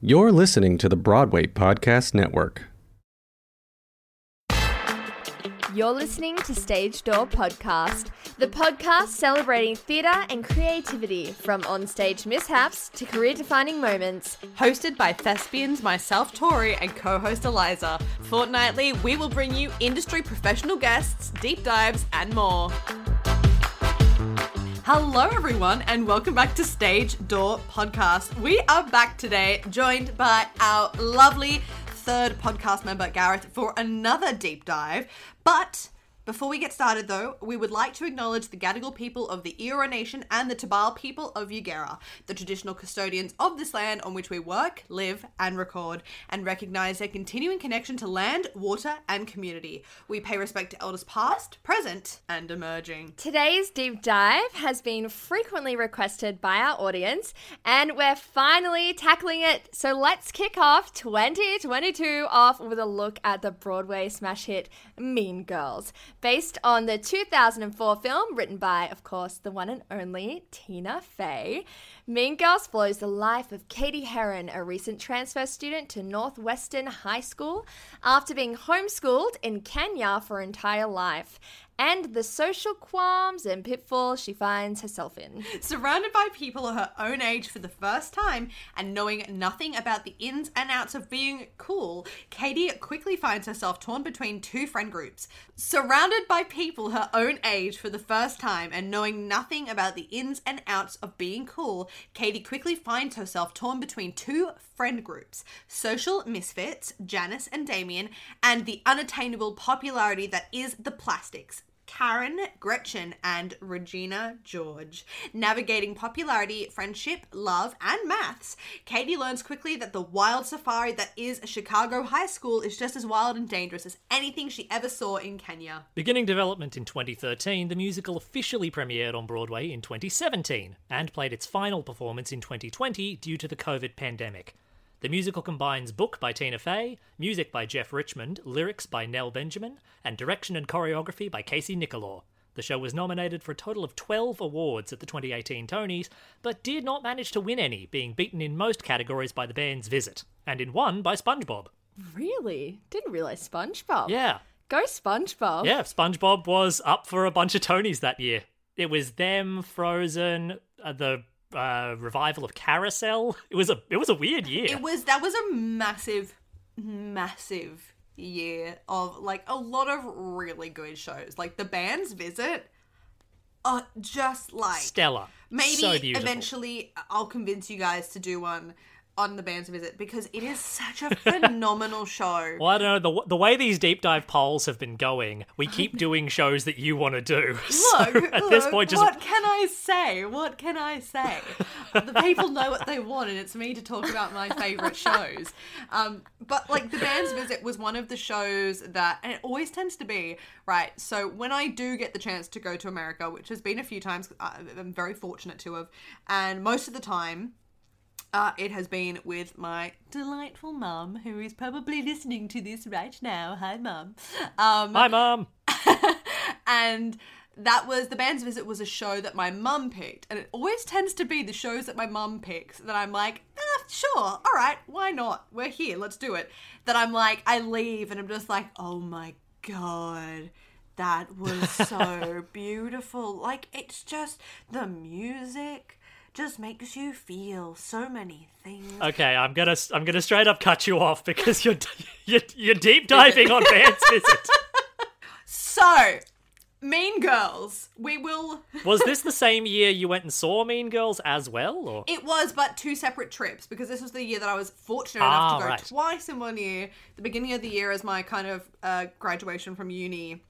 You're listening to the Broadway Podcast Network. You're listening to Stage Door Podcast, the podcast celebrating theatre and creativity from onstage mishaps to career defining moments. Hosted by thespians myself, Tori, and co host Eliza. Fortnightly, we will bring you industry professional guests, deep dives, and more. Hello, everyone, and welcome back to Stage Door Podcast. We are back today, joined by our lovely third podcast member, Gareth, for another deep dive. But before we get started, though, we would like to acknowledge the Gadigal people of the Eora Nation and the Tabal people of Ugera, the traditional custodians of this land on which we work, live, and record, and recognise their continuing connection to land, water, and community. We pay respect to elders past, present, and emerging. Today's deep dive has been frequently requested by our audience, and we're finally tackling it. So let's kick off 2022 off with a look at the Broadway smash hit Mean Girls based on the 2004 film written by, of course, the one and only Tina Fey. Mean Girls follows the life of Cady Heron, a recent transfer student to Northwestern High School after being homeschooled in Kenya for her entire life and the social qualms and pitfalls she finds herself in. Surrounded by people her own age for the first time and knowing nothing about the ins and outs of being cool, Cady quickly finds herself torn between two friend groups. Surrounded by people her own age for the first time and knowing nothing about the ins and outs of being cool, Cady quickly finds herself torn between two friend groups social misfits, Janis and Damian, and the unattainable popularity that is the plastics. Karen, Gretchen, and Regina George. Navigating popularity, friendship, love, and maths, Cady learns quickly that the wild safari that is Chicago High School is just as wild and dangerous as anything she ever saw in Kenya. Beginning development in 2013, the musical officially premiered on Broadway in 2017 and played its final performance in 2020 due to the COVID pandemic. The musical combines book by Tina Fey, music by Jeff Richmond, lyrics by Nell Benjamin, and direction and choreography by Casey Nicholaw. The show was nominated for a total of 12 awards at the 2018 Tonys, but did not manage to win any, being beaten in most categories by the band's Visit, and in one by SpongeBob. Really? Didn't realize SpongeBob. Yeah. Go SpongeBob. Yeah, SpongeBob was up for a bunch of Tonys that year. It was them, Frozen, uh, the uh, revival of Carousel. It was a it was a weird year. It was that was a massive, massive year of like a lot of really good shows. Like the band's visit, uh, just like stellar. maybe so eventually I'll convince you guys to do one on the band's visit because it is such a phenomenal show. Well, I don't know the the way these deep dive polls have been going. We keep doing shows that you want to do. So Look, at this point, just what can I say? What can I say? the people know what they want, and it's me to talk about my favorite shows. Um, but like the band's visit was one of the shows that, and it always tends to be right. So when I do get the chance to go to America, which has been a few times, uh, I'm very fortunate to have, and most of the time. Uh, it has been with my delightful mum, who is probably listening to this right now. Hi, mum. Um, hi, mum. and that was the band's visit was a show that my mum picked and it always tends to be the shows that my mum picks that i'm like ah, sure all right why not we're here let's do it that i'm like i leave and i'm just like oh my god that was so beautiful like it's just the music just makes you feel so many things Okay, I'm gonna I'm gonna straight up cut you off because you're you're, you're deep diving on Band's visit. so mean girls we will Was this the same year you went and saw Mean Girls as well, or It was, but two separate trips because this was the year that I was fortunate Ah, enough to go right. twice in one year. The beginning of the year as my kind of uh, graduation from uni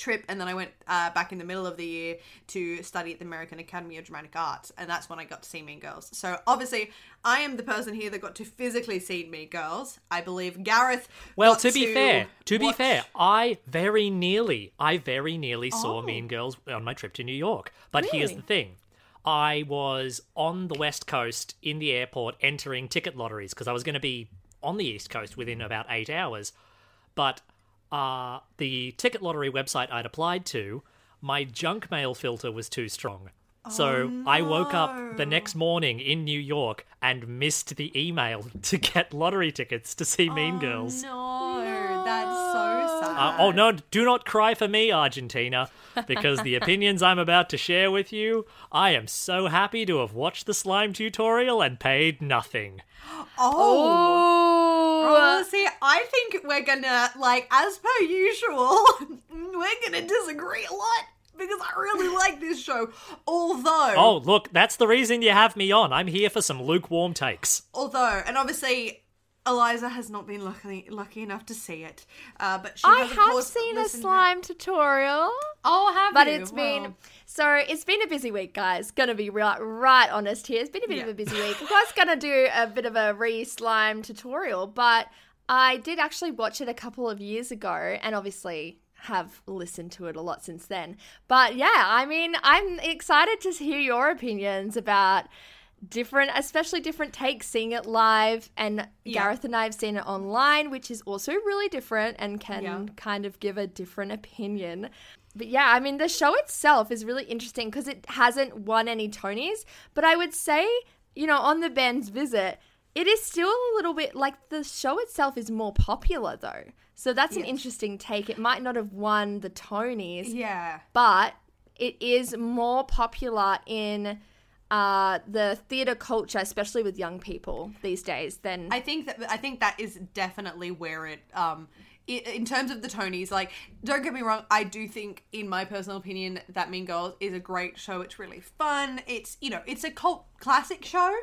trip, and then I went uh, back in the middle of the year to study at the American Academy of Dramatic Arts, and that's when I got to see Mean Girls. So obviously, I am the person here that got to physically see Mean Girls. I believe Gareth. Well, to be fair, to be fair, I very nearly, I very nearly saw Oh. Mean Girls on my trip to New York. But here's the thing. I was on the West Coast in the airport entering ticket lotteries because I was going to be on the East Coast within about eight hours. But uh, the ticket lottery website I'd applied to, my junk mail filter was too strong. So I woke up the next morning in New York and missed the email to get lottery tickets to see Mean Girls. No, that's so sad. Uh, oh no, do not cry for me, Argentina, because the opinions I'm about to share with you, I am so happy to have watched the slime tutorial and paid nothing. Oh. Oh, see, I think we're gonna, like, as per usual, we're gonna disagree a lot because I really like this show. Although, Oh, look, that's the reason you have me on. I'm here for some lukewarm takes. although, and obviously, Eliza has not been lucky lucky enough to see it, uh, but she I has, have course, seen a listened to- slime tutorial. Oh, have But you? it's been so it's been a busy week, guys. Gonna be right, right honest here. It's been a bit of a busy week. I was gonna do a bit of a re slime tutorial, but I did actually watch it a couple of years ago, and obviously have listened to it a lot since then. But yeah, I mean, I'm excited to hear your opinions about different, especially different takes, seeing it live. And Yeah. Gareth and I have seen it online, which is also really different and can Yeah. kind of give a different opinion. But yeah, I mean, the show itself is really interesting because it hasn't won any Tonys. But I would say, you know, on the band's visit, it is still a little bit like the show itself is more popular though. So that's an interesting take. It might not have won the Tonys, yeah. but it is more popular in uh, the theatre culture, especially with young people these days, then I think that I think that is definitely where it um in terms of the Tonys, like, don't get me wrong, I do think, in my personal opinion, that Mean Girls is a great show. It's really fun. It's, you know, it's a cult classic show.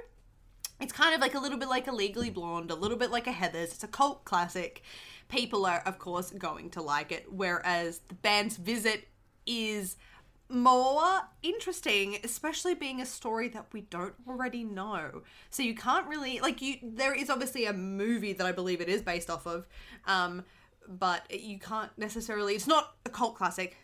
It's kind of like a little bit like a Legally Blonde, a little bit like a Heather's. It's a cult classic. People are, of course, going to like it. Whereas the band's visit is more interesting, especially being a story that we don't already know. So you can't really like you. There is obviously a movie that I believe it is based off of, um, but you can't necessarily. It's not a cult classic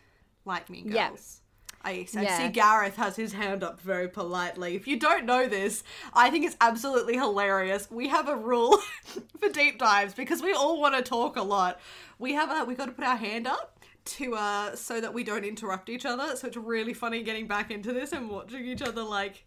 like Mean Girls. Yeah. I, I Yeah. see Gareth has his hand up very politely. If you don't know this, I think it's absolutely hilarious. We have a rule for deep dives because we all want to talk a lot. We have a we got to put our hand up to uh so that we don't interrupt each other. So it's really funny getting back into this and watching each other like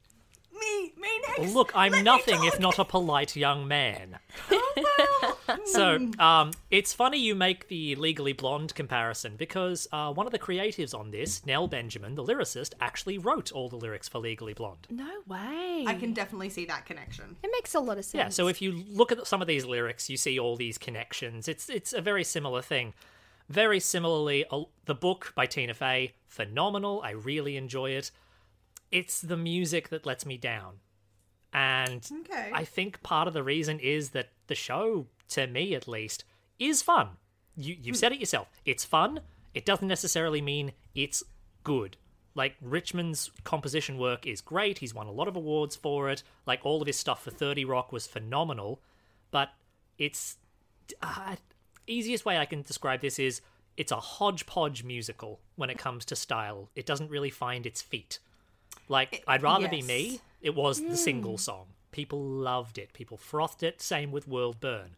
me, me next. Look, I'm Let nothing if not a polite young man. Oh, well. So, um, it's funny you make the Legally Blonde comparison because uh, one of the creatives on this, Nell Benjamin, the lyricist, actually wrote all the lyrics for Legally Blonde. no way. I can definitely see that connection. It makes a lot of sense. Yeah, so if you look at some of these lyrics, you see all these connections. It's it's a very similar thing. Very similarly, the book by Tina Fey, phenomenal. I really enjoy it. It's the music that lets me down. And Okay. I think part of the reason is that the show, to me at least, is fun. You you've said it yourself. It's fun. It doesn't necessarily mean it's good. Like Richmond's composition work is great. He's won a lot of awards for it. Like all of his stuff for 30 Rock was phenomenal, but it's uh, easiest way I can describe this is it's a hodgepodge musical when it comes to style. It doesn't really find its feet. Like I'd rather be me. It was the single song. People loved it. People frothed it. Same with World Burn.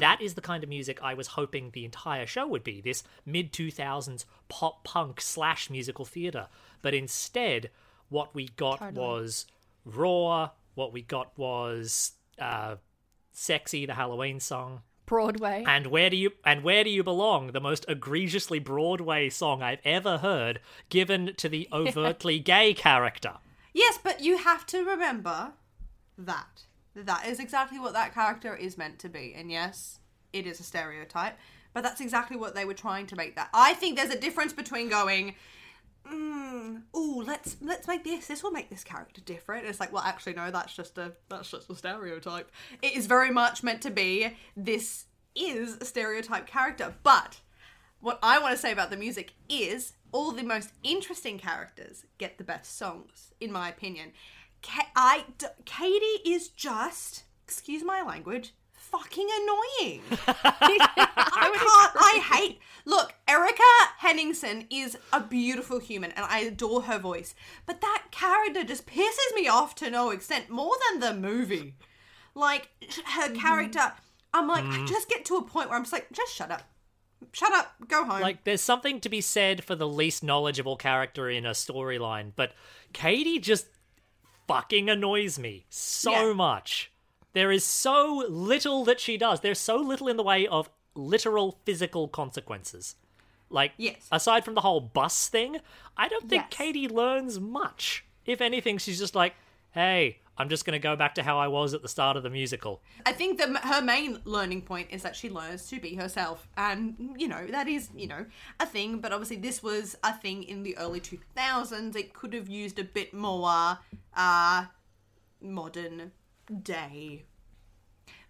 That is the kind of music I was hoping the entire show would be. This mid 2000s pop punk slash musical theatre. But instead, what we got Totally. was raw. What we got was uh, sexy, the Halloween song. Broadway. And where do you and where do you belong? The most egregiously Broadway song I've ever heard, given to the overtly gay character. Yes, but you have to remember that that is exactly what that character is meant to be. And yes, it is a stereotype, but that's exactly what they were trying to make that. I think there's a difference between going, mm, "Ooh, let's let's make this. This will make this character different." It's like, well, actually, no, that's just a that's just a stereotype. It is very much meant to be. This is a stereotype character, but what I want to say about the music is all the most interesting characters get the best songs, in my opinion. Ka- I, d- Cady is just, excuse my language, fucking annoying. I can't, I hate, look, Erica Henningsen is a beautiful human and I adore her voice, but that character just pisses me off to no extent, more than the movie. Like, her mm-hmm. character, I'm like, I mm. just get to a point where I'm just like, just shut up Shut up. Go home. Like, there's something to be said for the least knowledgeable character in a storyline, but Cady just fucking annoys me so Yeah. much. There is so little that she does. There's so little in the way of literal physical consequences. Like, Yes. aside from the whole bus thing, I don't think Yes. Cady learns much. If anything, she's just like, hey, I'm just going to go back to how I was at the start of the musical. I think that her main learning point is that she learns to be herself, and you know that is you know a thing. But obviously, this was a thing in the early two thousands. It could have used a bit more uh, modern day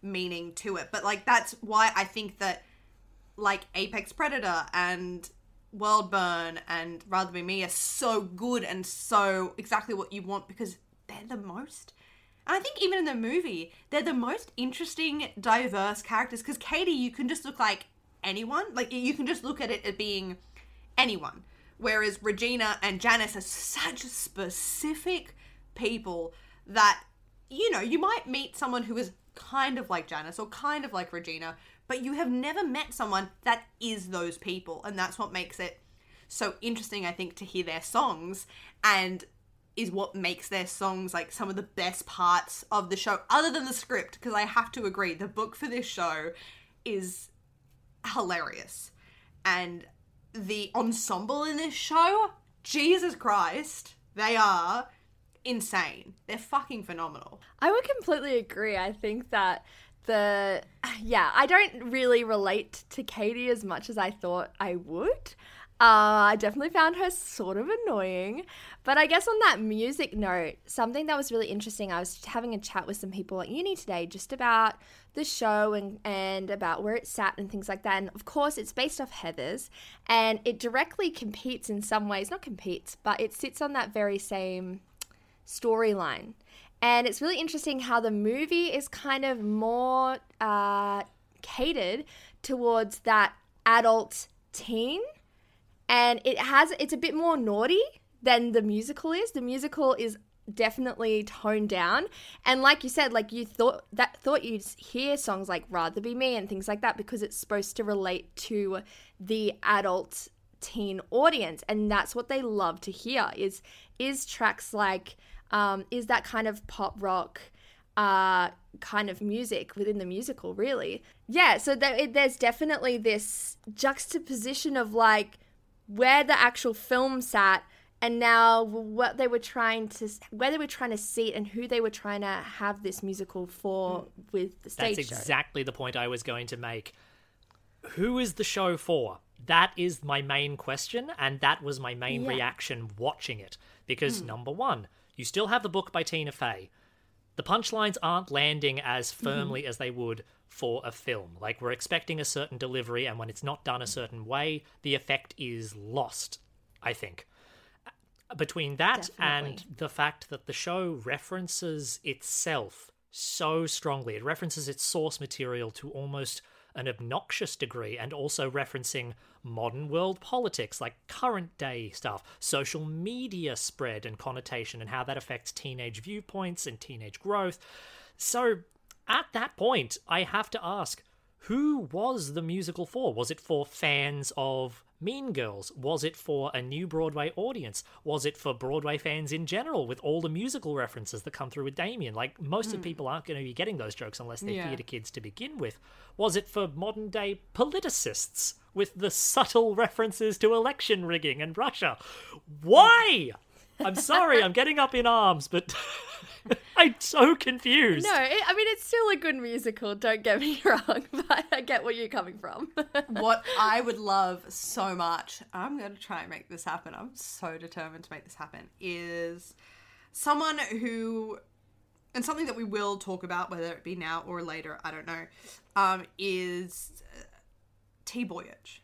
meaning to it. But like that's why I think that like Apex Predator and World Burn and Rather Be Me are so good and so exactly what you want because they're the most. And I think even in the movie, they're the most interesting, diverse characters. Because Cady, you can just look like anyone. Like you can just look at it as being anyone. Whereas Regina and Janis are such specific people that you know you might meet someone who is kind of like Janis or kind of like Regina, but you have never met someone that is those people, and that's what makes it so interesting. I think to hear their songs and is what makes their songs like some of the best parts of the show, other than the script. Because I have to agree, the book for this show is hilarious, and the ensemble in this show, Jesus Christ, they are insane. They're fucking phenomenal. I would completely agree. I think that the yeah, I don't really relate to Cady as much as I thought I would. Uh, I definitely found her sort of annoying. But I guess on that music note, something that was really interesting, I was having a chat with some people at uni today just about the show and, and about where it sat and things like that. And of course, it's based off Heather's and it directly competes in some ways, not competes, but it sits on that very same storyline. And it's really interesting how the movie is kind of more uh, catered towards that adult teen. And it has, it's a bit more naughty than the musical is. The musical is definitely toned down. And like you said, like you thought that thought you'd hear songs like Rather Be Me and things like that because it's supposed to relate to the adult teen audience. And that's what they love to hear is is tracks like um, is that kind of pop rock uh, kind of music within the musical, really. Yeah, so there, it, there's definitely this juxtaposition of like where the actual film sat and now what they were trying to where they were trying to see it and who they were trying to have this musical for with the stage That's show. exactly the point I was going to make. Who is the show for? That is my main question, and that was my main Yeah. reaction watching it. Because, number one, you still have the book by Tina Fey. The punchlines aren't landing as mm-hmm. firmly as they would for a film. Like, we're expecting a certain delivery, and when it's not done a certain way, the effect is lost, I think. Between that and the fact that the show references itself so strongly, it references its source material to almost an obnoxious degree, and also referencing modern world politics, like current day stuff, social media spread and connotation, and how that affects teenage viewpoints and teenage growth. So, at that point, I have to ask who was the musical for? Was it for fans of Mean Girls? Was it for a new Broadway audience? Was it for Broadway fans in general with all the musical references that come through with Damian? Like, most of hmm. people aren't going to be getting those jokes unless they're Yeah. theatre kids to begin with. Was it for modern day politicists with the subtle references to election rigging and Russia? Why? I'm sorry, I'm getting up in arms, but I'm so confused. No, it, I mean it's still a good musical. Don't get me wrong, but I get where you're coming from. what I would love so much, I'm going to try and make this happen. I'm so determined to make this happen. Is someone who, and something that we will talk about, whether it be now or later, I don't know, um, is uh, Tee Boyich.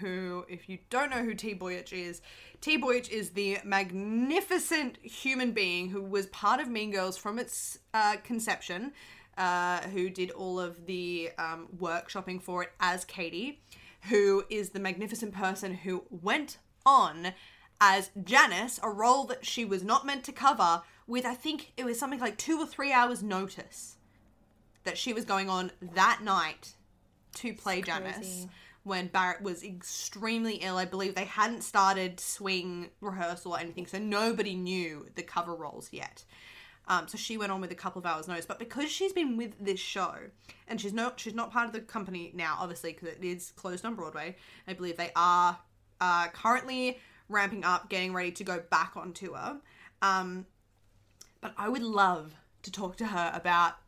Who, if you don't know who Tee Boyich is, Tee Boyich is the magnificent human being who was part of Mean Girls from its uh, conception, uh, who did all of the um, workshopping for it as Cady, who is the magnificent person who went on as Janis, a role that she was not meant to cover, with I think it was something like two or three hours' notice that she was going on that night to play Janis. When Barrett was extremely ill. I believe they hadn't started swing rehearsal or anything, so nobody knew the cover roles yet. Um, so she went on with a couple of hours notice, but because she's been with this show and she's not she's not part of the company now, obviously because it is closed on Broadway. I believe they are uh, currently ramping up, getting ready to go back on tour. Um, but I would love to talk to her about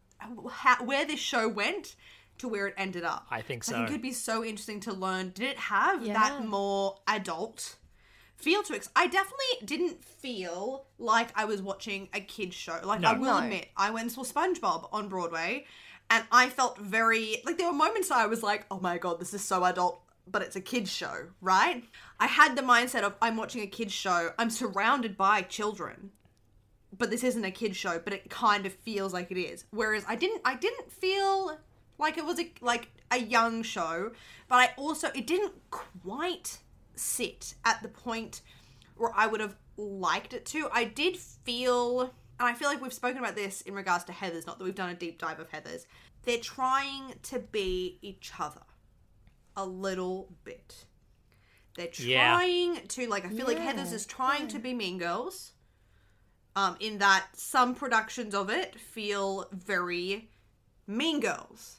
how, where this show went to where it ended up. I think so. I think it'd be so interesting to learn. Did it have Yeah. that more adult feel to it? I definitely didn't feel like I was watching a kid's show. Like I will No. admit, I went and saw SpongeBob on Broadway, and I felt very like there were moments I was like, "Oh my god, this is so adult." But it's a kids show, right? I had the mindset of I'm watching a kids show. I'm surrounded by children but this isn't a kids show but it kind of feels like it is whereas i didn't i didn't feel like it was a like a young show but i also it didn't quite sit at the point where i would have liked it to i did feel and i feel like we've spoken about this in regards to heathers not that we've done a deep dive of heathers they're trying to be each other a little bit they're Yeah. trying to like i feel like heathers is trying to be mean girls um, in that some productions of it feel very Mean Girls.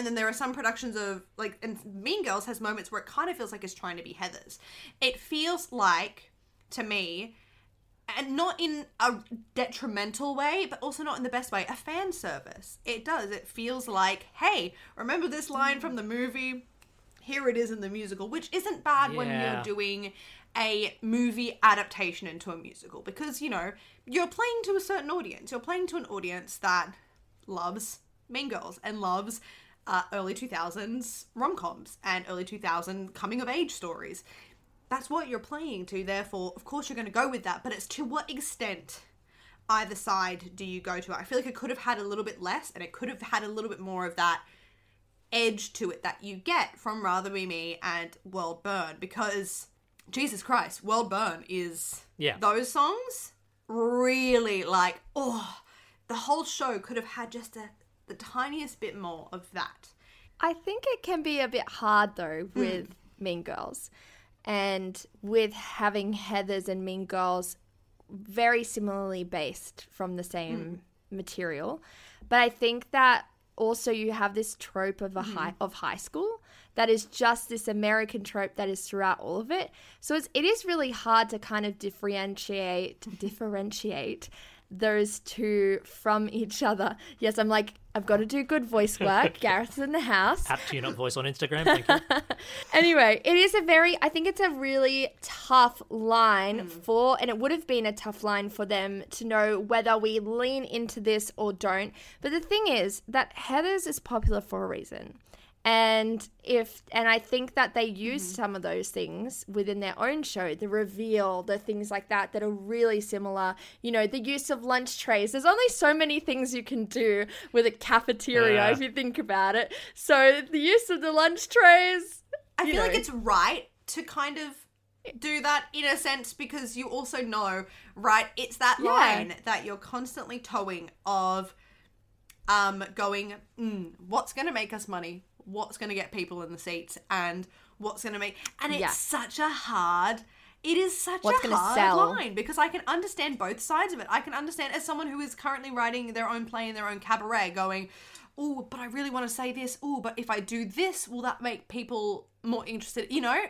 And then there are some productions of, like, and Mean Girls has moments where it kind of feels like it's trying to be Heather's. It feels like, to me, and not in a detrimental way, but also not in the best way, a fan service. It does. It feels like, hey, remember this line from the movie? Here it is in the musical, which isn't bad when you're doing a movie adaptation into a musical because, you know, you're playing to a certain audience. You're playing to an audience that loves Mean Girls and loves uh, early 2000s rom coms and early 2000 coming of age stories. That's what you're playing to, therefore, of course, you're going to go with that, but it's to what extent either side do you go to? I feel like it could have had a little bit less and it could have had a little bit more of that edge to it that you get from Rather Be Me and World Burn because Jesus Christ, World Burn is Yeah. those songs really like oh the whole show could have had just a the tiniest bit more of that. I think it can be a bit hard though hmm. with Mean Girls and with having Heathers and Mean Girls very similarly based from the same hmm. material. But I think that also you have this trope of a hmm. high of high school that is just this American trope that is throughout all of it. So it's, it is really hard to kind of differentiate differentiate those two from each other. Yes, I'm like I've got to do good voice work. Gareth's in the house. At Tune Up Voice on Instagram. Thank you. Anyway, it is a very, I think it's a really tough line hmm. for, and it would have been a tough line for them to know whether we lean into this or don't. But the thing is that Heather's is popular for a reason. And if, and I think that they use some of those things within their own show, the reveal, the things like that, that are really similar. You know, the use of lunch trays. There's only so many things you can do with a cafeteria Yeah. if you think about it. So the use of the lunch trays, I feel like it's right to kind of do that in a sense because you also know, right? It's that Yeah. line that you're constantly towing of um going, mm, what's going to make us money? What's going to get people in the seats and what's going to make and it's Yeah. such a hard it is such What's a hard sell? line because I can understand both sides of it. I can understand as someone who is currently writing their own play in their own cabaret going, oh, but I really want to say this. Oh, but if I do this, will that make people more interested? You know,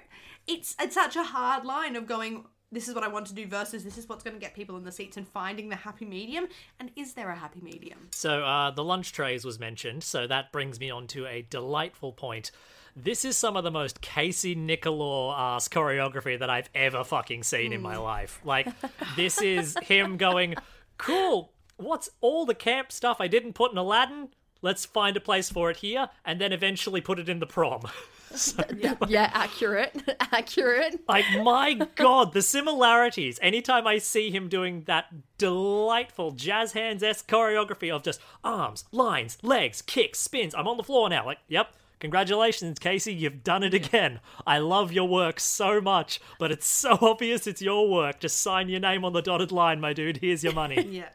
it's it's such a hard line of going. This is what I want to do versus this is what's going to get people in the seats and finding the happy medium. And is there a happy medium? So uh, the lunch trays was mentioned, so that brings me on to a delightful point. This is some of the most Casey Nicholaw ass choreography that I've ever fucking seen in my life. Like, this is him going, cool, what's all the camp stuff I didn't put in Aladdin? Let's find a place for it here, and then eventually put it in the prom. So, yeah, accurate, accurate. like, my god, the similarities. Anytime I see him doing that delightful jazz hands esque choreography of just arms, lines, legs, kicks, spins, I'm on the floor now. Like, yep, Congratulations, Casey, you've done it again. I love your work so much, but it's so obvious it's your work. Just sign your name on the dotted line, my dude. Here's your money. Yeah.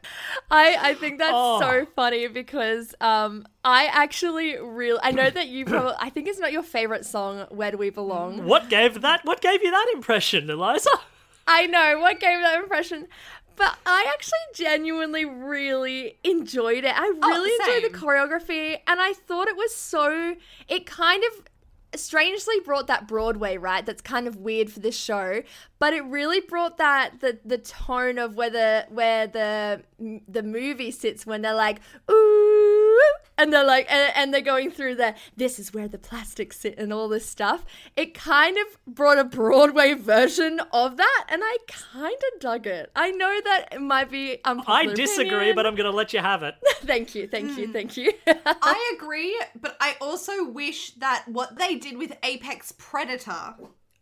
I, I think that's Oh. so funny because um I actually really I know that you probably I think it's not your favorite song Where Do We Belong What gave that? What gave you that impression, Eliza? I know what gave that impression but I actually genuinely really enjoyed it. I oh, really enjoyed the choreography and I thought it was so it kind of strangely brought that Broadway right that's kind of weird for this show but it really brought that the the tone of where the where the the movie sits when they're like ooh and they're like and, and they're going through the this is where the plastics sit and all this stuff it kind of brought a broadway version of that and i kind of dug it i know that it might be unpopular I disagree, opinion. but I'm going to let you have it. thank you thank you hmm. thank you I agree, but I also wish that what they did with Apex Predator,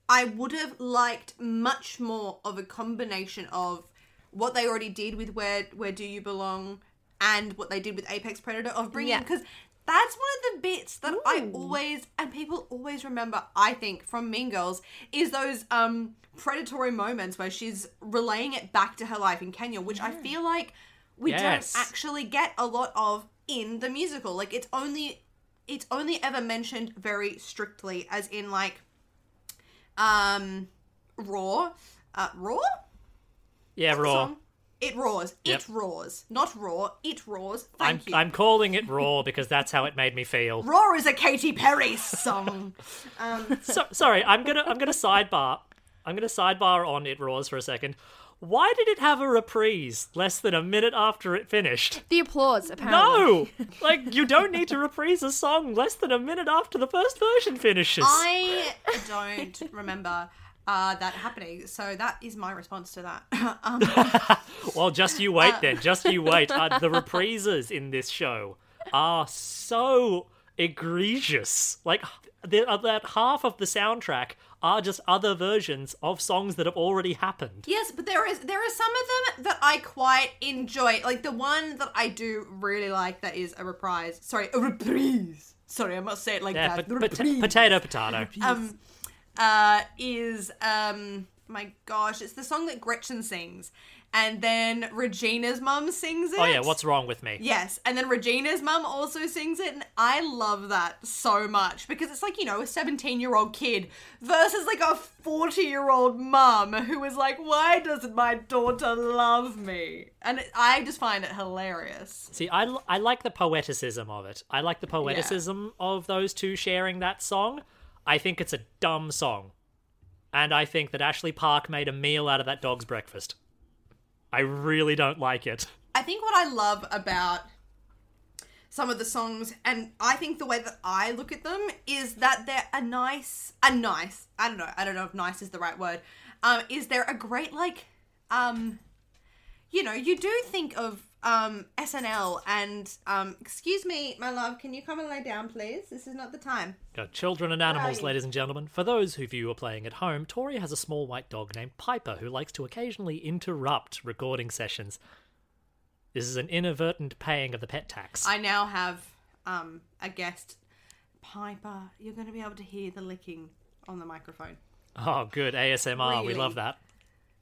I would have liked much more of a combination of what they already did with Where Where Do You Belong and what they did with Apex Predator of bringing Yeah. because that's one of the bits that I always and people always remember. I think from Mean Girls is those um predatory moments where she's relaying it back to her life in Kenya, which I feel like we Yes. don't actually get a lot of in the musical. Like it's only it's only ever mentioned very strictly as in like um raw uh raw Yeah, The Raw. Song? it roars Yep. it roars not raw it roars I'm, thank you I'm calling it Raw because that's how it made me feel. raw is a Katy Perry song um So, sorry, I'm gonna I'm gonna sidebar. I'm gonna sidebar on it roars for a second. Why did it have a reprise less than a minute after it finished? the applause apparently No! like, you don't need to reprise a song less than a minute after the first version finishes. I don't remember uh that happening so that is my response to that um Well, just you wait then. Just you wait. Uh, the reprises in this show are so egregious. Like, uh, that half of the soundtrack are just other versions of songs that have already happened. Yes, but there is there are some of them that I quite enjoy. Like the one that I do really like that is a reprise. Sorry, a reprise. Sorry, I must say it like Yeah, that. but, The but, reprise. potato, potato. um uh is um my gosh, it's the song that Gretchen sings. And then Regina's mum sings it. Oh yeah, what's wrong with me? Yes, and then Regina's mum also sings it, and I love that so much because it's like, you know, a 17 year old kid versus like a 40 year old mum who is like, why doesn't my daughter love me? And it, I just find it hilarious. See, I, l- I like the poeticism of it. I like the poeticism of those two sharing that song. I think it's a dumb song. And I think that Ashley Park made a meal out of that dog's breakfast. I really don't like it. I think what I love about some of the songs, and I think the way that I look at them is that they're a nice, a nice. I don't know. I don't know if nice is the right word. Um, is there a great like, um, you know, you do think of um SNL and um. Excuse me, my love. Can you come and lay down, please? This is not the time. Uh, children and animals, ladies and gentlemen. For those of you who are playing at home, Tori has a small white dog named Piper who likes to occasionally interrupt recording sessions. This is an inadvertent paying of the pet tax. I now have um a guest, Piper. You're going to be able to hear the licking on the microphone. Oh, good. ASMR. We love that.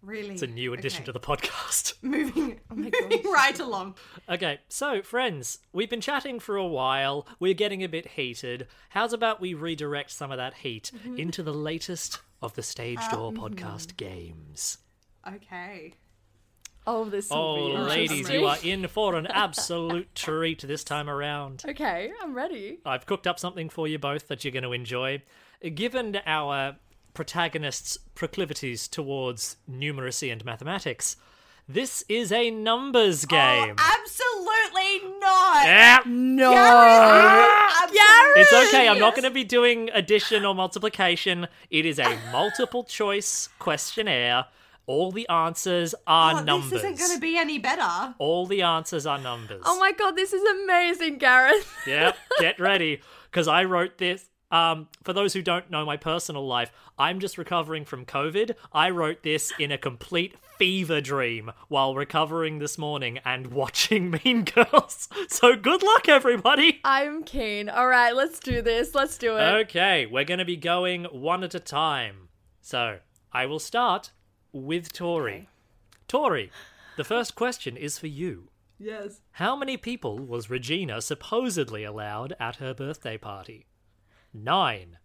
Really, It's a new addition to the podcast. moving, oh moving right along. Okay, so friends, we've been chatting for a while. We're getting a bit heated. How's about we redirect some of that heat mm-hmm. into the latest of the Stage Door um, podcast games? Okay. oh this Oh, ladies, you are in for an absolute treat this time around. okay i'm ready I've cooked up something for you both that you're going to enjoy. Given our protagonists' proclivities towards numeracy and mathematics, this is a numbers oh, game. Oh, absolutely not. Yeah. no Absolutely. It's okay. I'm not going to be doing addition or multiplication. It is a multiple choice questionnaire. All the answers are Oh, numbers. This isn't going to be any better. All the answers are numbers. oh my god this is amazing gareth Yep. Get ready, because I wrote this. Um, for those who don't know my personal life, I'm just recovering from COVID. I wrote this in a complete fever dream while recovering this morning and watching Mean Girls. So good luck, everybody. I'm keen. All right, let's do this. Let's do it. Okay, we're going to be going one at a time. So I will start with Tori. Tori, the first question is for you. Yes. How many people was Regina supposedly allowed at her birthday party? Nine,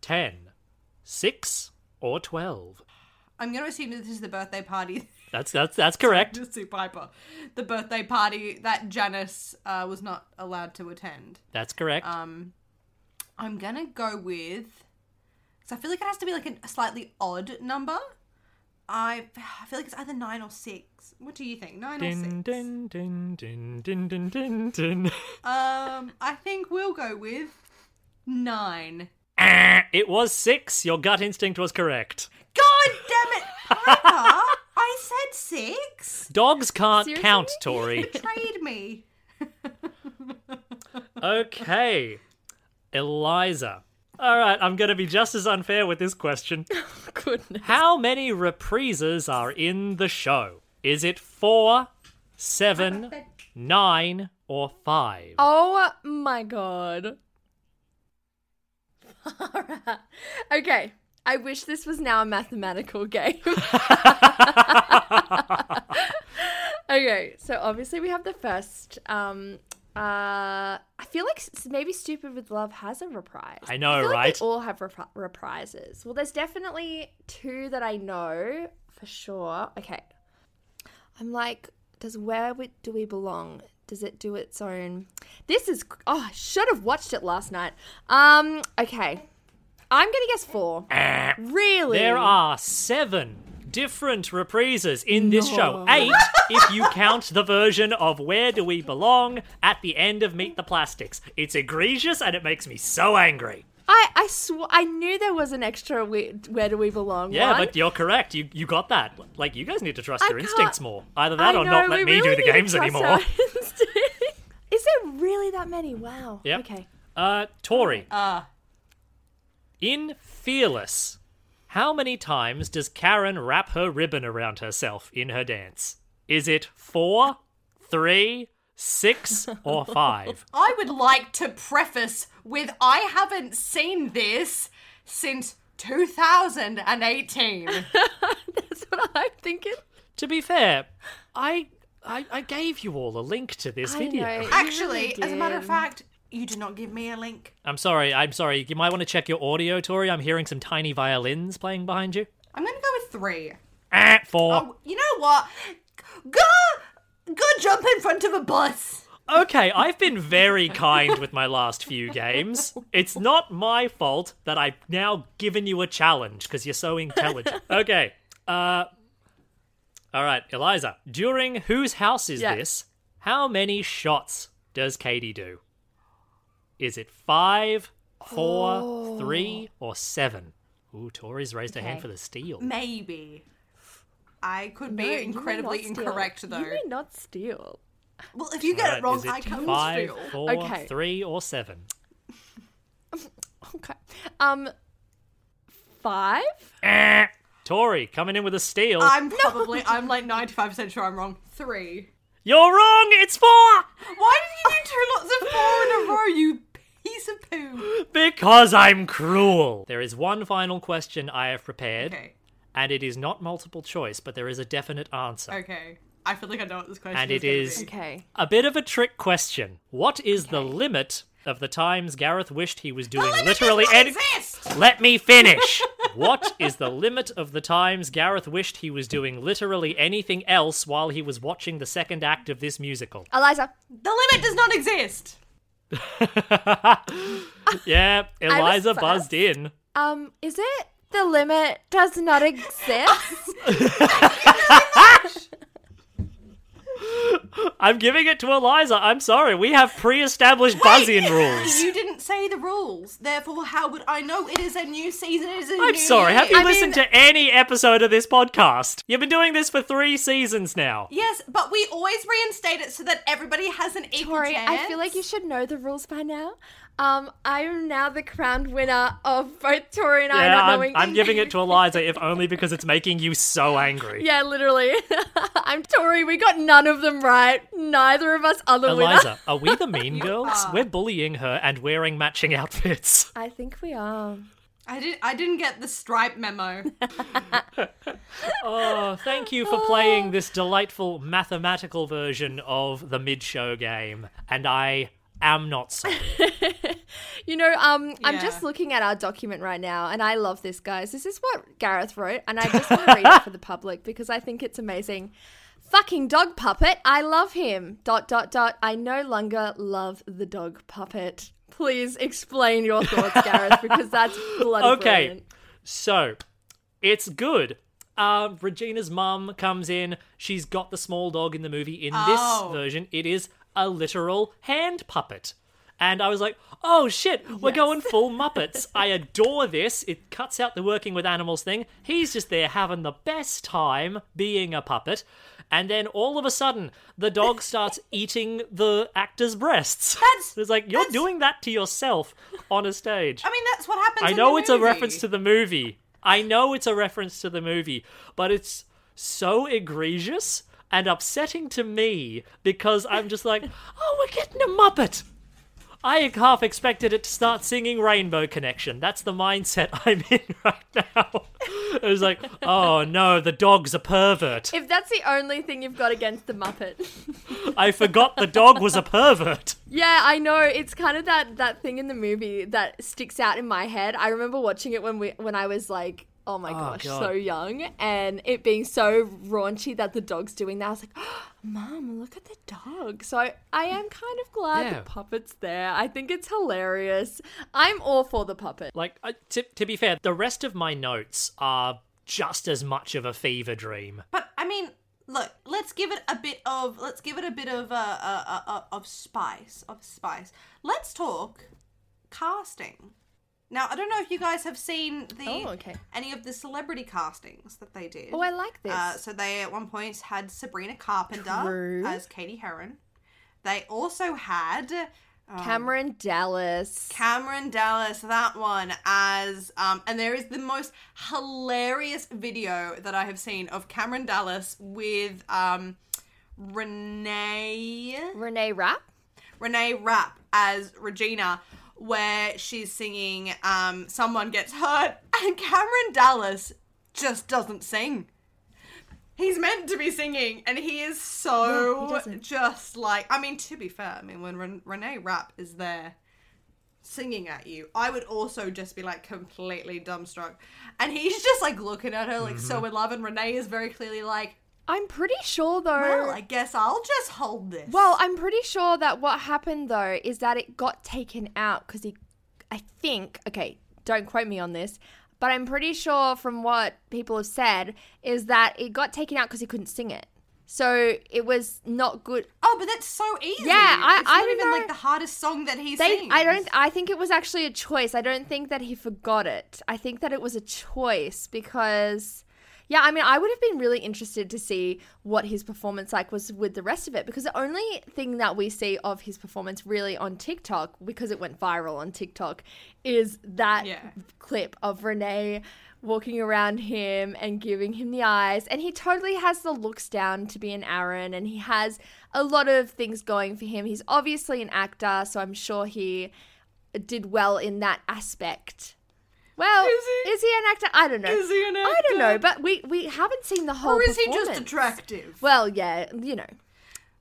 ten, six, or twelve? I'm going to assume that this is the birthday party. That's that's that's correct. Just super hyper. The birthday party that Janis uh, was not allowed to attend. That's correct. Um, I'm going to go with. Because I feel like it has to be like a slightly odd number. I, I feel like it's either nine or six. What do you think? Nine or six? din, din, din, din, din, din, din. Um, I think we'll go with nine. Ah, it was six. Your gut instinct was correct. God damn it, Piper! I said six. Dogs can't Seriously? count, Tori. Trade me. okay. Eliza. All right, I'm going to be just as unfair with this question. Goodness. How many reprises are in the show? Is it four, seven, nine, or five? Oh my god. okay. I wish this was now a mathematical game. okay, so obviously we have the first. Um, uh, I feel like maybe Stupid with Love has a reprise. I know, I like right? they all have repri- reprises. Well, there's definitely two that I know for sure. Okay, I'm like, does where do we belong? Does it do its own? This is oh, I should have watched it last night. Um, okay, I'm gonna guess four. really? There are seven different reprises in this show. Eight if you count the version of Where Do We Belong at the end of Meet the Plastics. It's egregious and it makes me so angry. I I sw- I knew there was an extra. We- Where do we belong? Yeah, one. but you're correct. You you got that. Like you guys need to trust I your can't- instincts more. Either that I or know, not let me really do the games anymore. Is there really that many? Wow. Yep. Okay. Uh, Tori, Uh, in Fearless, how many times does Karen wrap her ribbon around herself in her dance? Is it four, three, six, or five? I would like to preface with I haven't seen this since 2018. That's what I'm thinking. to be fair, I, I I gave you all a link to this I video. know. Actually, really as a matter of fact, you did not give me a link. I'm sorry. I'm sorry. You might want to check your audio, Tori. I'm hearing some tiny violins playing behind you. I'm gonna go with three. Ah, four. Oh, you know what? Go, go jump in front of a bus. Okay, I've been very kind with my last few games. It's not my fault that I've now given you a challenge because you're so intelligent. Okay. Uh All right, Eliza. During whose house is Yeah. this? How many shots does Cady do? Is it five, four, three, or seven? Ooh, Tori's raised her hand for the steal. Maybe. I could No, be you incredibly not steal. incorrect though. You may not steal. Well, if you get Alright, it wrong, is I can't five, steal. four, Okay. three, or seven? Okay. Um. Five. Ah, Tori coming in with a steal. I'm probably, I'm like 95% sure I'm wrong. Three. You're wrong. It's four. Why did you do two lots of four in a row, you piece of poo? Because I'm cruel. There is one final question I have prepared, Okay, and it is not multiple choice, but there is a definite answer. okay. I feel like I know what this question And is. it gonna is- be. Okay. A bit of a trick question. What is the limit of the times Gareth wished he was doing limit literally does not! Let me finish. what is the limit of the times Gareth wished he was doing literally anything else while he was watching the second act of this musical? Eliza. The limit does not exist. yeah, Eliza buzzed in. Um. Is it the limit does not exist? I'm giving it to Eliza. I'm sorry. We have pre-established buzzing rules. You didn't say the rules, therefore, how would I know it is a new season? It is a I'm new sorry. Have you year? listened to any episode of this podcast? You've been doing this for three seasons now. Yes, but we always reinstate it so that everybody has an equal Tori, chance. I feel like you should know the rules by now. Um, I am now the crowned winner of both Tori and I Yeah, not I'm, knowing. I'm giving it to Eliza, if only because it's making you so angry. Yeah, literally. I'm Tori. We got none of them right. Neither of us are the winner. Eliza, are we the mean girls? We're bullying her and wearing matching outfits. I think we are. I didn't. I didn't get the stripe memo. Oh, thank you for playing this delightful mathematical version of the mid-show game, and I am not sorry. You know, um, I'm just looking at our document right now, and I love this, guys. This is what Gareth wrote, and I just want to read it for the public because I think it's amazing. Fucking dog puppet, I love him. Dot dot dot. I no longer love the dog puppet. Please explain your thoughts, Gareth, because that's bloody Okay. brilliant. So, it's good. Uh, Regina's mum comes in. She's got the small dog in the movie. In Oh. this version, it is a literal hand puppet. And I was like, oh shit, we're going full Muppets. I adore this. It cuts out the working with animals thing. He's just there having the best time being a puppet. And then all of a sudden, the dog starts eating the actor's breasts. That's- it's like, you're that's- doing that to yourself on a stage. I mean, that's what happens. I know it's a reference to the movie. I know it's a reference to the movie, but it's so egregious and upsetting to me because I'm just like, oh, we're getting a Muppet. I half expected it to start singing Rainbow Connection. That's the mindset I'm in right now. It was like, oh no, the dog's a pervert. If that's the only thing you've got against the Muppet. I forgot the dog was a pervert. Yeah, I know. It's kind of that that thing in the movie that sticks out in my head. I remember watching it when we when I was like, oh my gosh, God. so young, and it being so raunchy that the dog's doing that. I was like, oh, Mom, look at the dog. So I, I am kind of glad Yeah. the puppet's there. I think it's hilarious. I'm all for the puppet. Like, uh, to, to be fair, the rest of my notes are just as much of a fever dream. But I mean, look, let's give it a bit of let's give it a bit of uh, uh, uh, uh, of spice of spice. Let's talk casting. Now, I don't know if you guys have seen the Oh, okay. any of the celebrity castings that they did. Oh, I like this. Uh, so they at one point had Sabrina Carpenter True. as Cady Heron. They also had Cameron Dallas. Cameron Dallas, that one, as um, and there is the most hilarious video that I have seen of Cameron Dallas with um, Renee Renee Rapp. Renee Rapp as Regina, where she's singing um, "Someone Gets Hurt," and Cameron Dallas just doesn't sing. He's meant to be singing, and he is Yeah, so he just like. I mean, to be fair, I mean when Ren- Renee Rapp is there singing at you, I would also just be like completely dumbstruck, and he's just like looking at her like so in love, and Renee is very clearly like, I'm pretty sure though. "Well, I guess I'll just hold this." Well, I'm pretty sure that what happened though is that it got taken out because he, I think, okay, don't quote me on this, but I'm pretty sure from what people have said is that it got taken out because he couldn't sing it. So it was not good. Oh, but that's so easy. Yeah, I- it's I not don't even know. like the hardest song that he They, sings. I don't. I think it was actually a choice. I don't think that he forgot it. I think that it was a choice because, yeah. I mean, I would have been really interested to see what his performance like was with the rest of it because the only thing that we see of his performance really on TikTok because it went viral on TikTok is that Yeah. clip of Renee walking around him and giving him the eyes. And he totally has the looks down to be an Aaron and he has a lot of things going for him. He's obviously an actor, so I'm sure he did well in that aspect. Well, Is he? is he an actor? I don't know. Is he an actor? I don't know, but we we haven't seen the whole Or is he just attractive? Well, yeah, you know.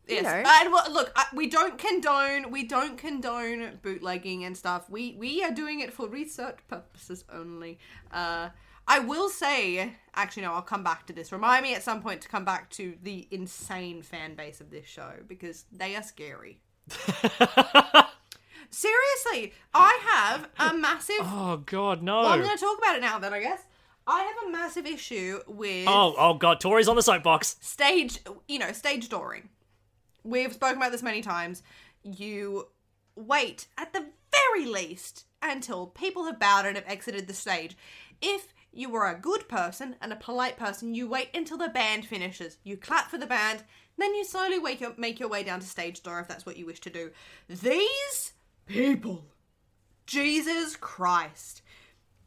yes. know. And well, look, I, we don't condone we don't condone bootlegging and stuff. We we are doing it for research purposes only. Uh, I will say, actually, no, I'll come back to this. Remind me at some point to come back to the insane fan base of this show because they are scary. Seriously, I have a massive. Oh God, no! Well, I'm going to talk about it now. Then I guess I have a massive issue with oh, oh God, Tori's on the soapbox. stage. You know, stage dooring. We've spoken about this many times. You wait at the very least until people have bowed and have exited the stage. If you were a good person and a polite person, you wait until the band finishes. You clap for the band, then you slowly wake your, make your way down to stage door if that's what you wish to do. These people Jesus Christ.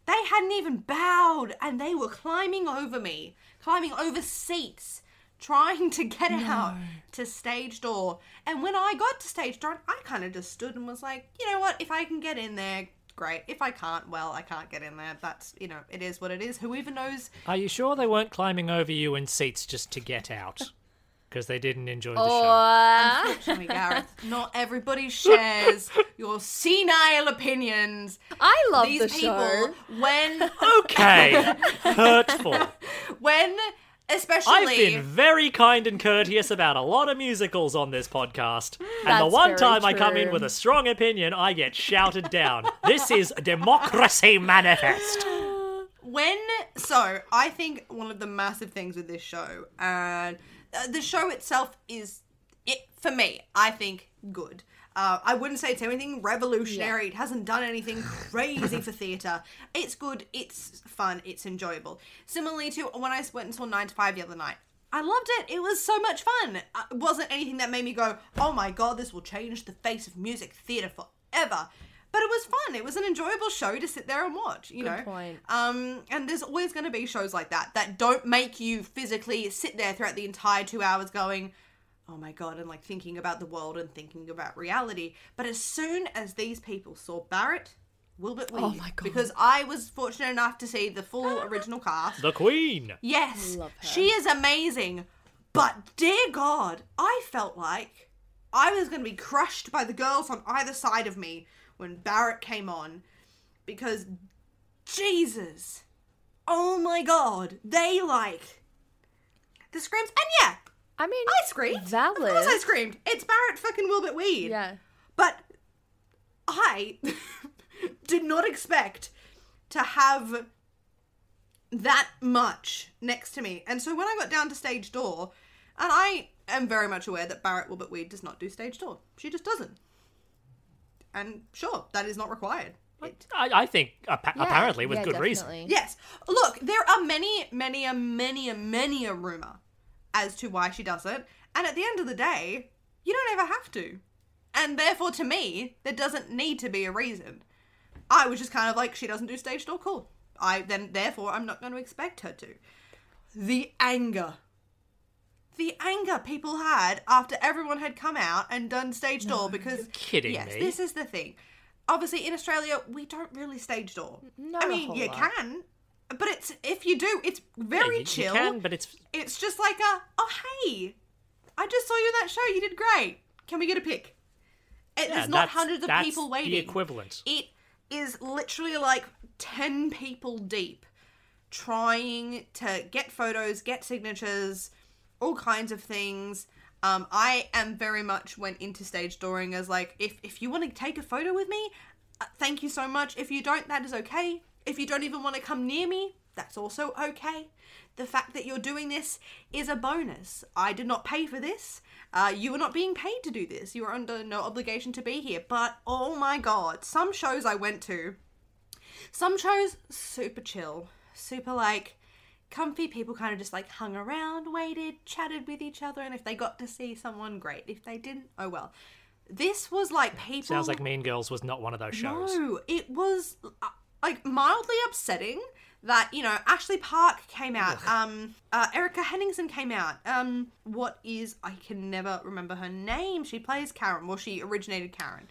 They hadn't even bowed and they were climbing over me, climbing over seats, trying to get out to stage door. And when I got to stage door, I kind of just stood and was like, you know what, if I can get in there, great. If I can't, well, I can't get in there. That's, you know, it is what it is. Who even knows? Are you sure they weren't climbing over you in seats just to get out? Because they didn't enjoy the Oh. show. Or Unfortunately, Gareth, not everybody shares your senile opinions. I love These the people, show. when, Okay, hurtful. when, especially. I've been very kind and courteous about a lot of musicals on this podcast, and the one very time I come in with a strong opinion, I get shouted down. This is Democracy Manifest. when so i think one of the massive things with this show and uh, the show itself is it for me i think good uh, I wouldn't say it's anything revolutionary. It hasn't done anything crazy for theatre. It's good. It's fun. It's enjoyable. Similarly to when I went and saw Nine to Five the other night, I loved it. It was so much fun. Uh, It wasn't anything that made me go, "Oh my god, this will change the face of music theatre forever." But it was fun. It was an enjoyable show to sit there and watch. You know. point. Um, and there's always going to be shows like that that don't make you physically sit there throughout the entire two hours going, oh my god, and like thinking about the world and thinking about reality. But as soon as these people saw Barrett, Wilbert Weed, Oh my God. because I was fortunate enough to see the full original cast. The Queen. Yes, Love her. she is amazing. But dear God, I felt like I was going to be crushed by the girls on either side of me when Barrett came on because Jesus, oh my God, they like the screams. And yeah, I mean, I screamed. Valid. Of course I screamed. It's Barrett fucking Wilbert Weed. Yeah. But I did not expect to have that much next to me. And so when I got down to stage door, and I am very much aware that Barrett Wilbert Weed does not do stage door. She just doesn't. And sure, that is not required. It- I, I think appa- Yeah, apparently with yeah, good reason. Yes. Look, there are many, many, a many, a many a rumor as to why she does it. And at the end of the day, you don't ever have to. And therefore, to me, there doesn't need to be a reason. I was just kind of like, she doesn't do stage door, cool. I then, therefore, I'm not going to expect her to. The anger. The anger people had after everyone had come out and done stage door because. kidding yes, me. this is the thing. Obviously, in Australia, we don't really stage door. Not I mean, you lot. can, but it's if you do, it's very you- you chill. can, but it's It's just like a, oh hey, I just saw you in that show. You did great. Can we get a pic? It, yeah, there's not hundreds of people waiting. The equivalent. It is literally like 10 people deep trying to get photos, get signatures, all kinds of things. Um, I am very much went into stage dooring as like, if, if you want to take a photo with me, uh, thank you so much. If you don't, that is okay. If you don't even want to come near me, that's also okay. The fact that you're doing this is a bonus. I did not pay for this. Uh, you are not being paid to do this. You are under no obligation to be here. But oh my god, some shows I went to, some shows super chill, super like comfy. People kind of just like hung around, waited, chatted with each other, and if they got to see someone, great. If they didn't, oh well. This was like people. Sounds like Mean Girls was not one of those shows. No, it was uh, like mildly upsetting that you know Ashley Park came out, um, uh, Erica Henningsen came out. Um, what is I can never remember her name. She plays Karen. Well, she originated Karen.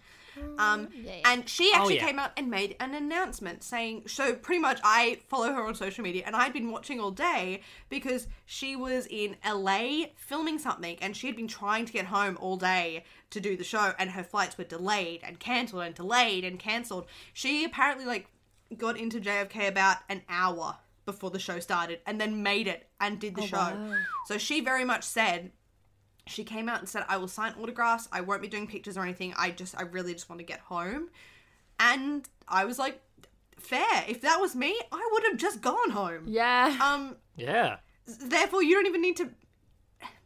Um, yeah. and she actually yeah. came out and made an announcement saying, so pretty much I follow her on social media and I'd been watching all day because she was in LA filming something and she had been trying to get home all day to do the show and her flights were delayed and cancelled and delayed and cancelled. She apparently like got into JFK about an hour before the show started and then made it and did the show. wow. So she very much said she came out and said i will sign autographs. I won't be doing pictures or anything. I just i really just want to get home. And i was like fair. If that was me i would have just gone home. Yeah. um Yeah. therefore you don't even need to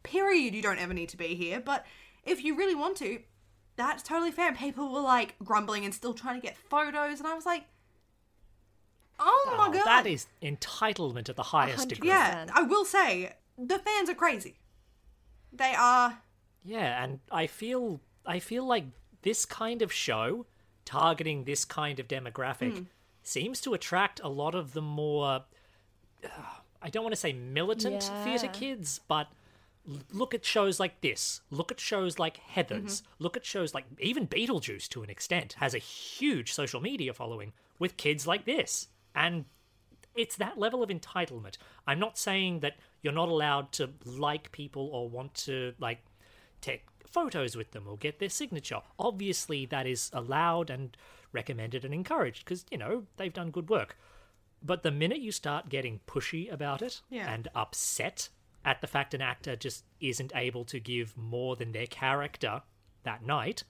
period you don't ever need to be here. But if you really want to that's totally fair. And people were like grumbling and still trying to get photos. And i was like oh my Oh, god. That is entitlement at the highest hundred degree. yeah i will say the fans are crazy they are Yeah, and I feel I feel like this kind of show targeting this kind of demographic seems to attract a lot of the more uh, I don't want to say militant Yeah. theatre kids, but look at shows like this. Look at shows like Heathers. Look at shows like even Beetlejuice to an extent has a huge social media following with kids like this. And it's that level of entitlement. I'm not saying that you're not allowed to like people or want to like take photos with them or get their signature. Obviously, that is allowed and recommended and encouraged because, you know, they've done good work. But the minute you start getting pushy about it Yeah. and upset at the fact an actor just isn't able to give more than their character that night,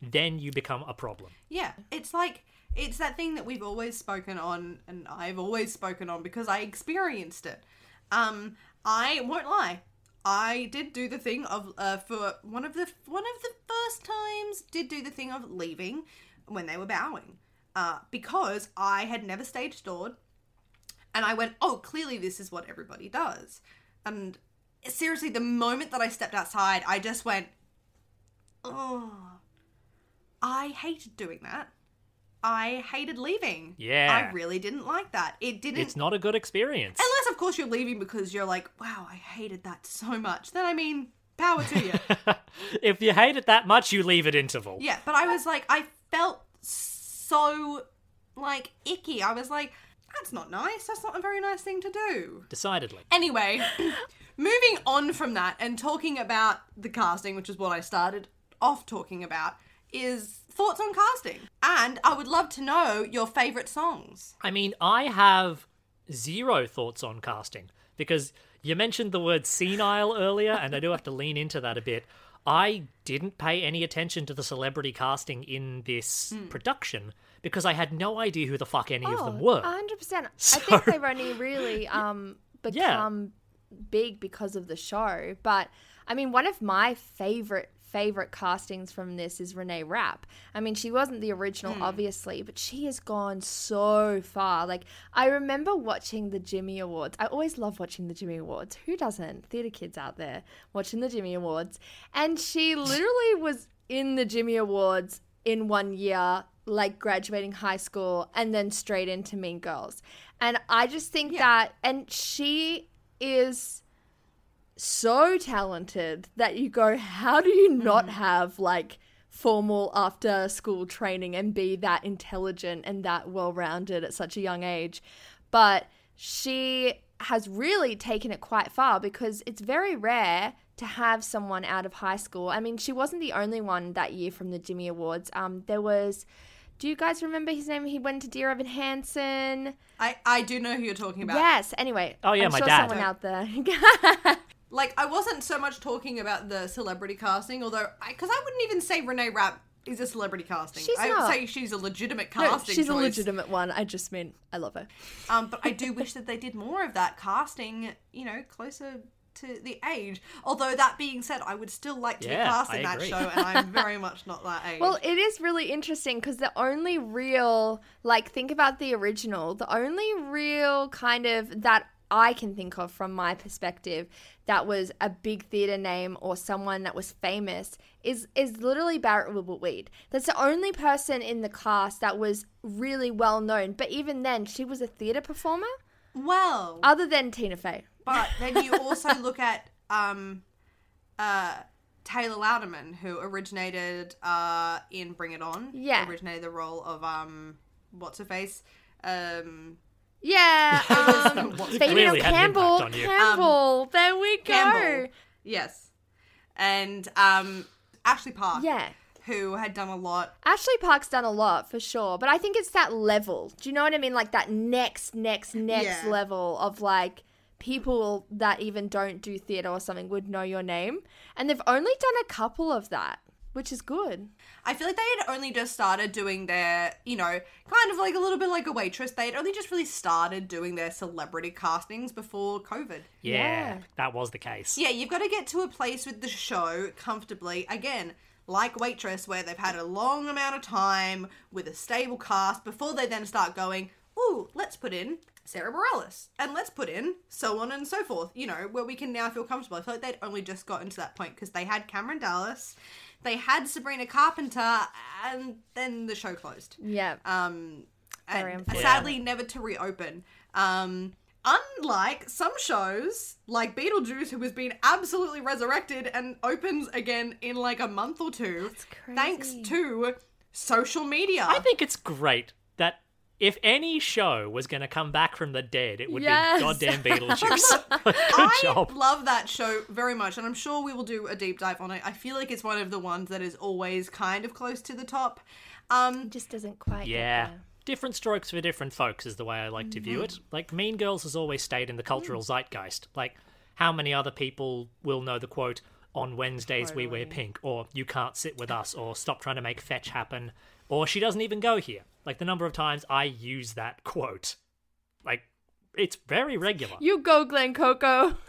then you become a problem. Yeah, it's like it's that thing that we've always spoken on, and I've always spoken on because I experienced it. Um, I won't lie, I did do the thing of uh, for one of the one of the first times did do the thing of leaving when they were bowing, uh, because I had never stage doored, and I went, oh, clearly this is what everybody does, and seriously, the moment that I stepped outside, I just went, oh. I hated doing that. I hated leaving. Yeah. I really didn't like that. It didn't. It's not a good experience. Unless, of course, you're leaving because you're like, wow, I hated that so much. Then, I mean, power to you. if you hate it that much, you leave at interval. yeah, but I was like, I felt so, like, icky. I was like, that's not nice. That's not a very nice thing to do. Decidedly. Anyway, moving on from that and talking about the casting, which is what I started off talking about, is thoughts on casting. And I would love to know your favorite songs. I mean, I have zero thoughts on casting because you mentioned the word senile earlier, and I do have to lean into that a bit. I didn't pay any attention to the celebrity casting in this production because I had no idea who the fuck any of them were. hundred percent. I think they've only really um Yeah. become big because of the show. But I mean, one of my favorite favorite castings from this is Renee Rapp. I mean, she wasn't the original, hmm. obviously, but she has gone so far. Like I remember watching the Jimmy Awards. I always love watching the Jimmy Awards. Who doesn't? Theater kids out there watching the Jimmy Awards, and she literally was in the Jimmy Awards in one year, like graduating high school and then straight into Mean Girls. And I just think that, and she is so talented that you go, how do you not have like formal after school training and be that intelligent and that well rounded at such a young age? But she has really taken it quite far because it's very rare to have someone out of high school. I mean, she wasn't the only one that year from the Jimmy Awards. Um, there was. Do you guys remember his name? He went to Dear Evan Hansen. I, I do know who you're talking about. Yes. Anyway. Oh, yeah, I'm my sure dad. someone out there. Like, I wasn't so much talking about the celebrity casting, although, because I, wouldn't even say Renee Rapp is a celebrity casting. She's I would not. say she's a legitimate casting. No, casting she's a legitimate one. I just meant I love her. Um, but I do wish that they did more of that casting, you know, closer to the age. Although that being said, I would still like to Yeah, be cast I in that agree. show, and I'm very much not that age. Well, it is really interesting because the only real, like, think about the original. The only real kind of that I can think of from my perspective that was a big theater name or someone that was famous is is literally Barrett Wilbert Weed. That's the only person in the cast that was really well known. But even then, she was a theater performer, well, other than Tina Fey. but then you also look at um, uh, Taylor Louderman, who originated uh, in Bring It On. Yeah. originated the role of um, what's her face. Um, Yeah, um, Fabian an Campbell. impact on you. Campbell. there we go. Campbell. Yes, and um, Ashley Park. Yeah. who had done a lot. Ashley Park's done a lot for sure, but I think it's that level. Do you know what I mean? Like that next, next, next Yeah. level of like people that even don't do theater or something would know your name. And they've only done a couple of that, which is good. I feel like they had only just started doing their, you know, kind of like a little bit like a waitress. They had only just really started doing their celebrity castings before COVID. Yeah, Yeah. that was the case. Yeah, you've got to get to a place with the show comfortably. Again, like Waitress, where they've had a long amount of time with a stable cast before they then start going, ooh, let's put in Sara Bareilles and let's put in so on and so forth, you know, where we can now feel comfortable. I feel like they'd only just gotten to that point because they had Cameron Dallas, They had Sabrina Carpenter, and then the show closed. Yeah. Um, and unfortunate. sadly, never to reopen. Um, unlike some shows like Beetlejuice, who has been absolutely resurrected and opens again in like a month or two, thanks crazy. to social media. I think it's great that if any show was going to come back from the dead, it would Yes. be goddamn Beetlejuice. Good I job. love that show very much, and I'm sure we will do a deep dive on it. I feel like it's one of the ones that is always kind of close to the top. Um, It just doesn't quite. get Yeah. there. Different strokes for different folks is the way I like to view it. Like Mean Girls has always stayed in the cultural zeitgeist. Like how many other people will know the quote on Wednesdays we wear pink or you can't sit with us or stop trying to make fetch happen or she doesn't even go here. Like the number of times I use that quote. Like it's very regular. You go, Glen Coco.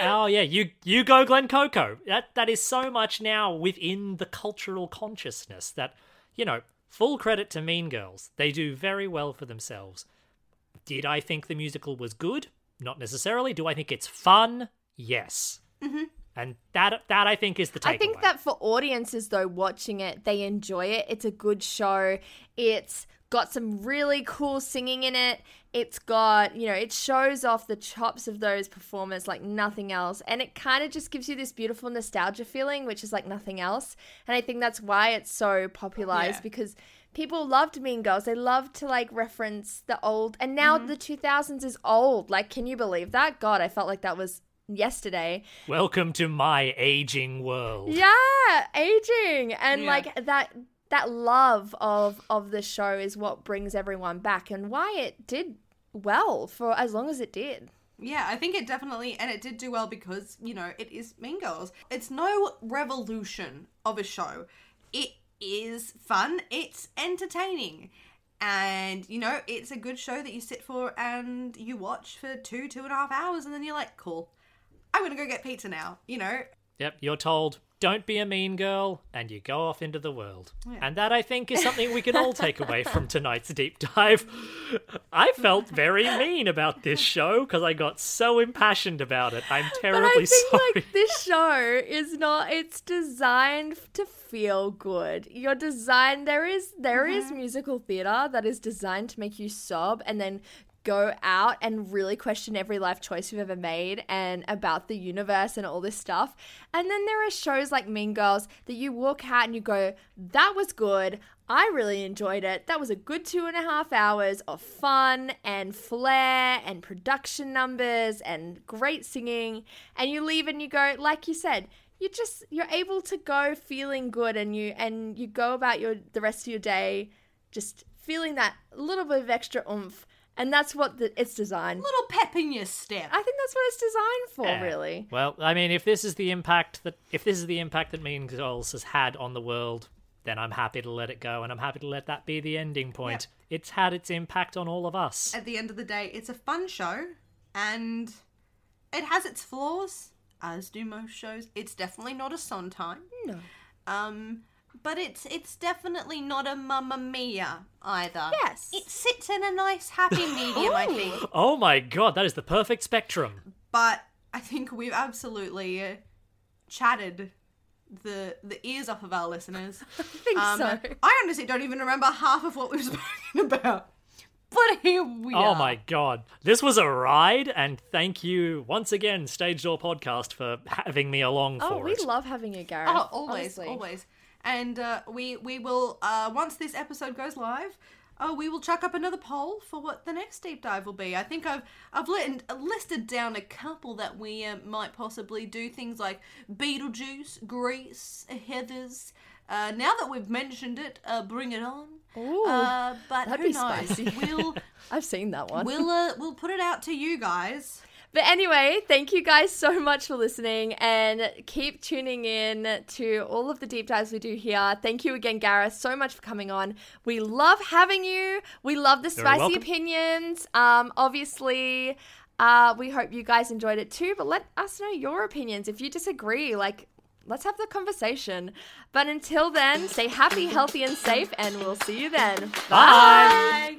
Oh yeah, you you go Glen Coco. That that is so much now within the cultural consciousness that you know. Full credit to Mean Girls. They do very well for themselves. Did I think the musical was good? Not necessarily. Do I think it's fun? Yes. Mm-hmm. And that that I think is the takeaway. I think that for audiences though watching it, they enjoy it. It's a good show. It's got some really cool singing in it. It's got, you know, it shows off the chops of those performers like nothing else. And it kind of just gives you this beautiful nostalgia feeling, which is like nothing else. And I think that's why it's so popularized Yeah. because people loved Mean Girls. They loved to like reference the old, and now Mm-hmm. the 2000s is old. Like, can you believe that? God, I felt like that was yesterday. Welcome to my aging world. Yeah, aging and Yeah. like that that love of of the show is what brings everyone back and why it did well for as long as it did. Yeah, I think it definitely, and it did do well because, you know, it is Mean Girls. It's no revolution of a show. It is fun, it's entertaining. And, you know, it's a good show that you sit for and you watch for two, two and a half hours, and then you're like, cool, I'm gonna go get pizza now, you know? Yep, you're told, don't be a mean girl, and you go off into the world. And that, I think, is something we can all take away from tonight's deep dive. I felt very mean about this show because I got so impassioned about it. I'm But terribly I think sorry. like this show is not it's designed to feel good. You're designed there is there is mm-hmm. musical theater that is designed to make you sob and then go out and really question every life choice you've ever made and about the universe and all this stuff. And then there are shows like Mean Girls that you walk out and you go, that was good. I really enjoyed it. That was a good two and a half hours of fun and flair and production numbers and great singing. And you leave and you go, like you said, you just you're able to go feeling good and you and you go about your the rest of your day just feeling that little bit of extra oomph. And that's what the, it's designed. A little pep in your step. I think that's what it's designed for, Yeah. really. Well, I mean, if this is the impact that if this is the impact that Mean Girls has had on the world, then I'm happy to let it go, and I'm happy to let that be the ending point. It's had its impact on all of us. At the end of the day, it's a fun show, and it has its flaws, as do most shows. It's definitely not a Sondheim. No. Um, but it's it's definitely not a Mamma Mia either. Yes. It sits in a nice happy medium, I think. Oh my god, that is the perfect spectrum. But I think we've absolutely uh, chatted the the ears off of our listeners. I think Um, so. I honestly don't even remember half of what we've spoken about. But here we Oh are. Oh my god. This was a ride, and thank you once again, Stage Door Podcast, for having me along Oh, for we love having you, Gareth. Oh, always, honestly. always. And uh, we we will uh, once this episode goes live, uh, we will chuck up another poll for what the next deep dive will be. I think I've I've lit, listed down a couple that we uh, might possibly do things like Beetlejuice, Grease, Heathers. Uh, now that we've mentioned it, uh, bring it on. Ooh, uh, but who knows? spicy. We'll I've seen that one. we'll uh, we'll put it out to you guys. But anyway, thank you guys so much for listening and keep tuning in to all of the deep dives we do here. Thank you again, Gareth, so much for coming on. We love having you. We love the spicy welcome. opinions. Um, obviously, uh, we hope you guys enjoyed it too, but let us know your opinions. If you disagree, like, let's have the conversation. But until then, stay happy, healthy, and safe, and we'll see you then. Bye.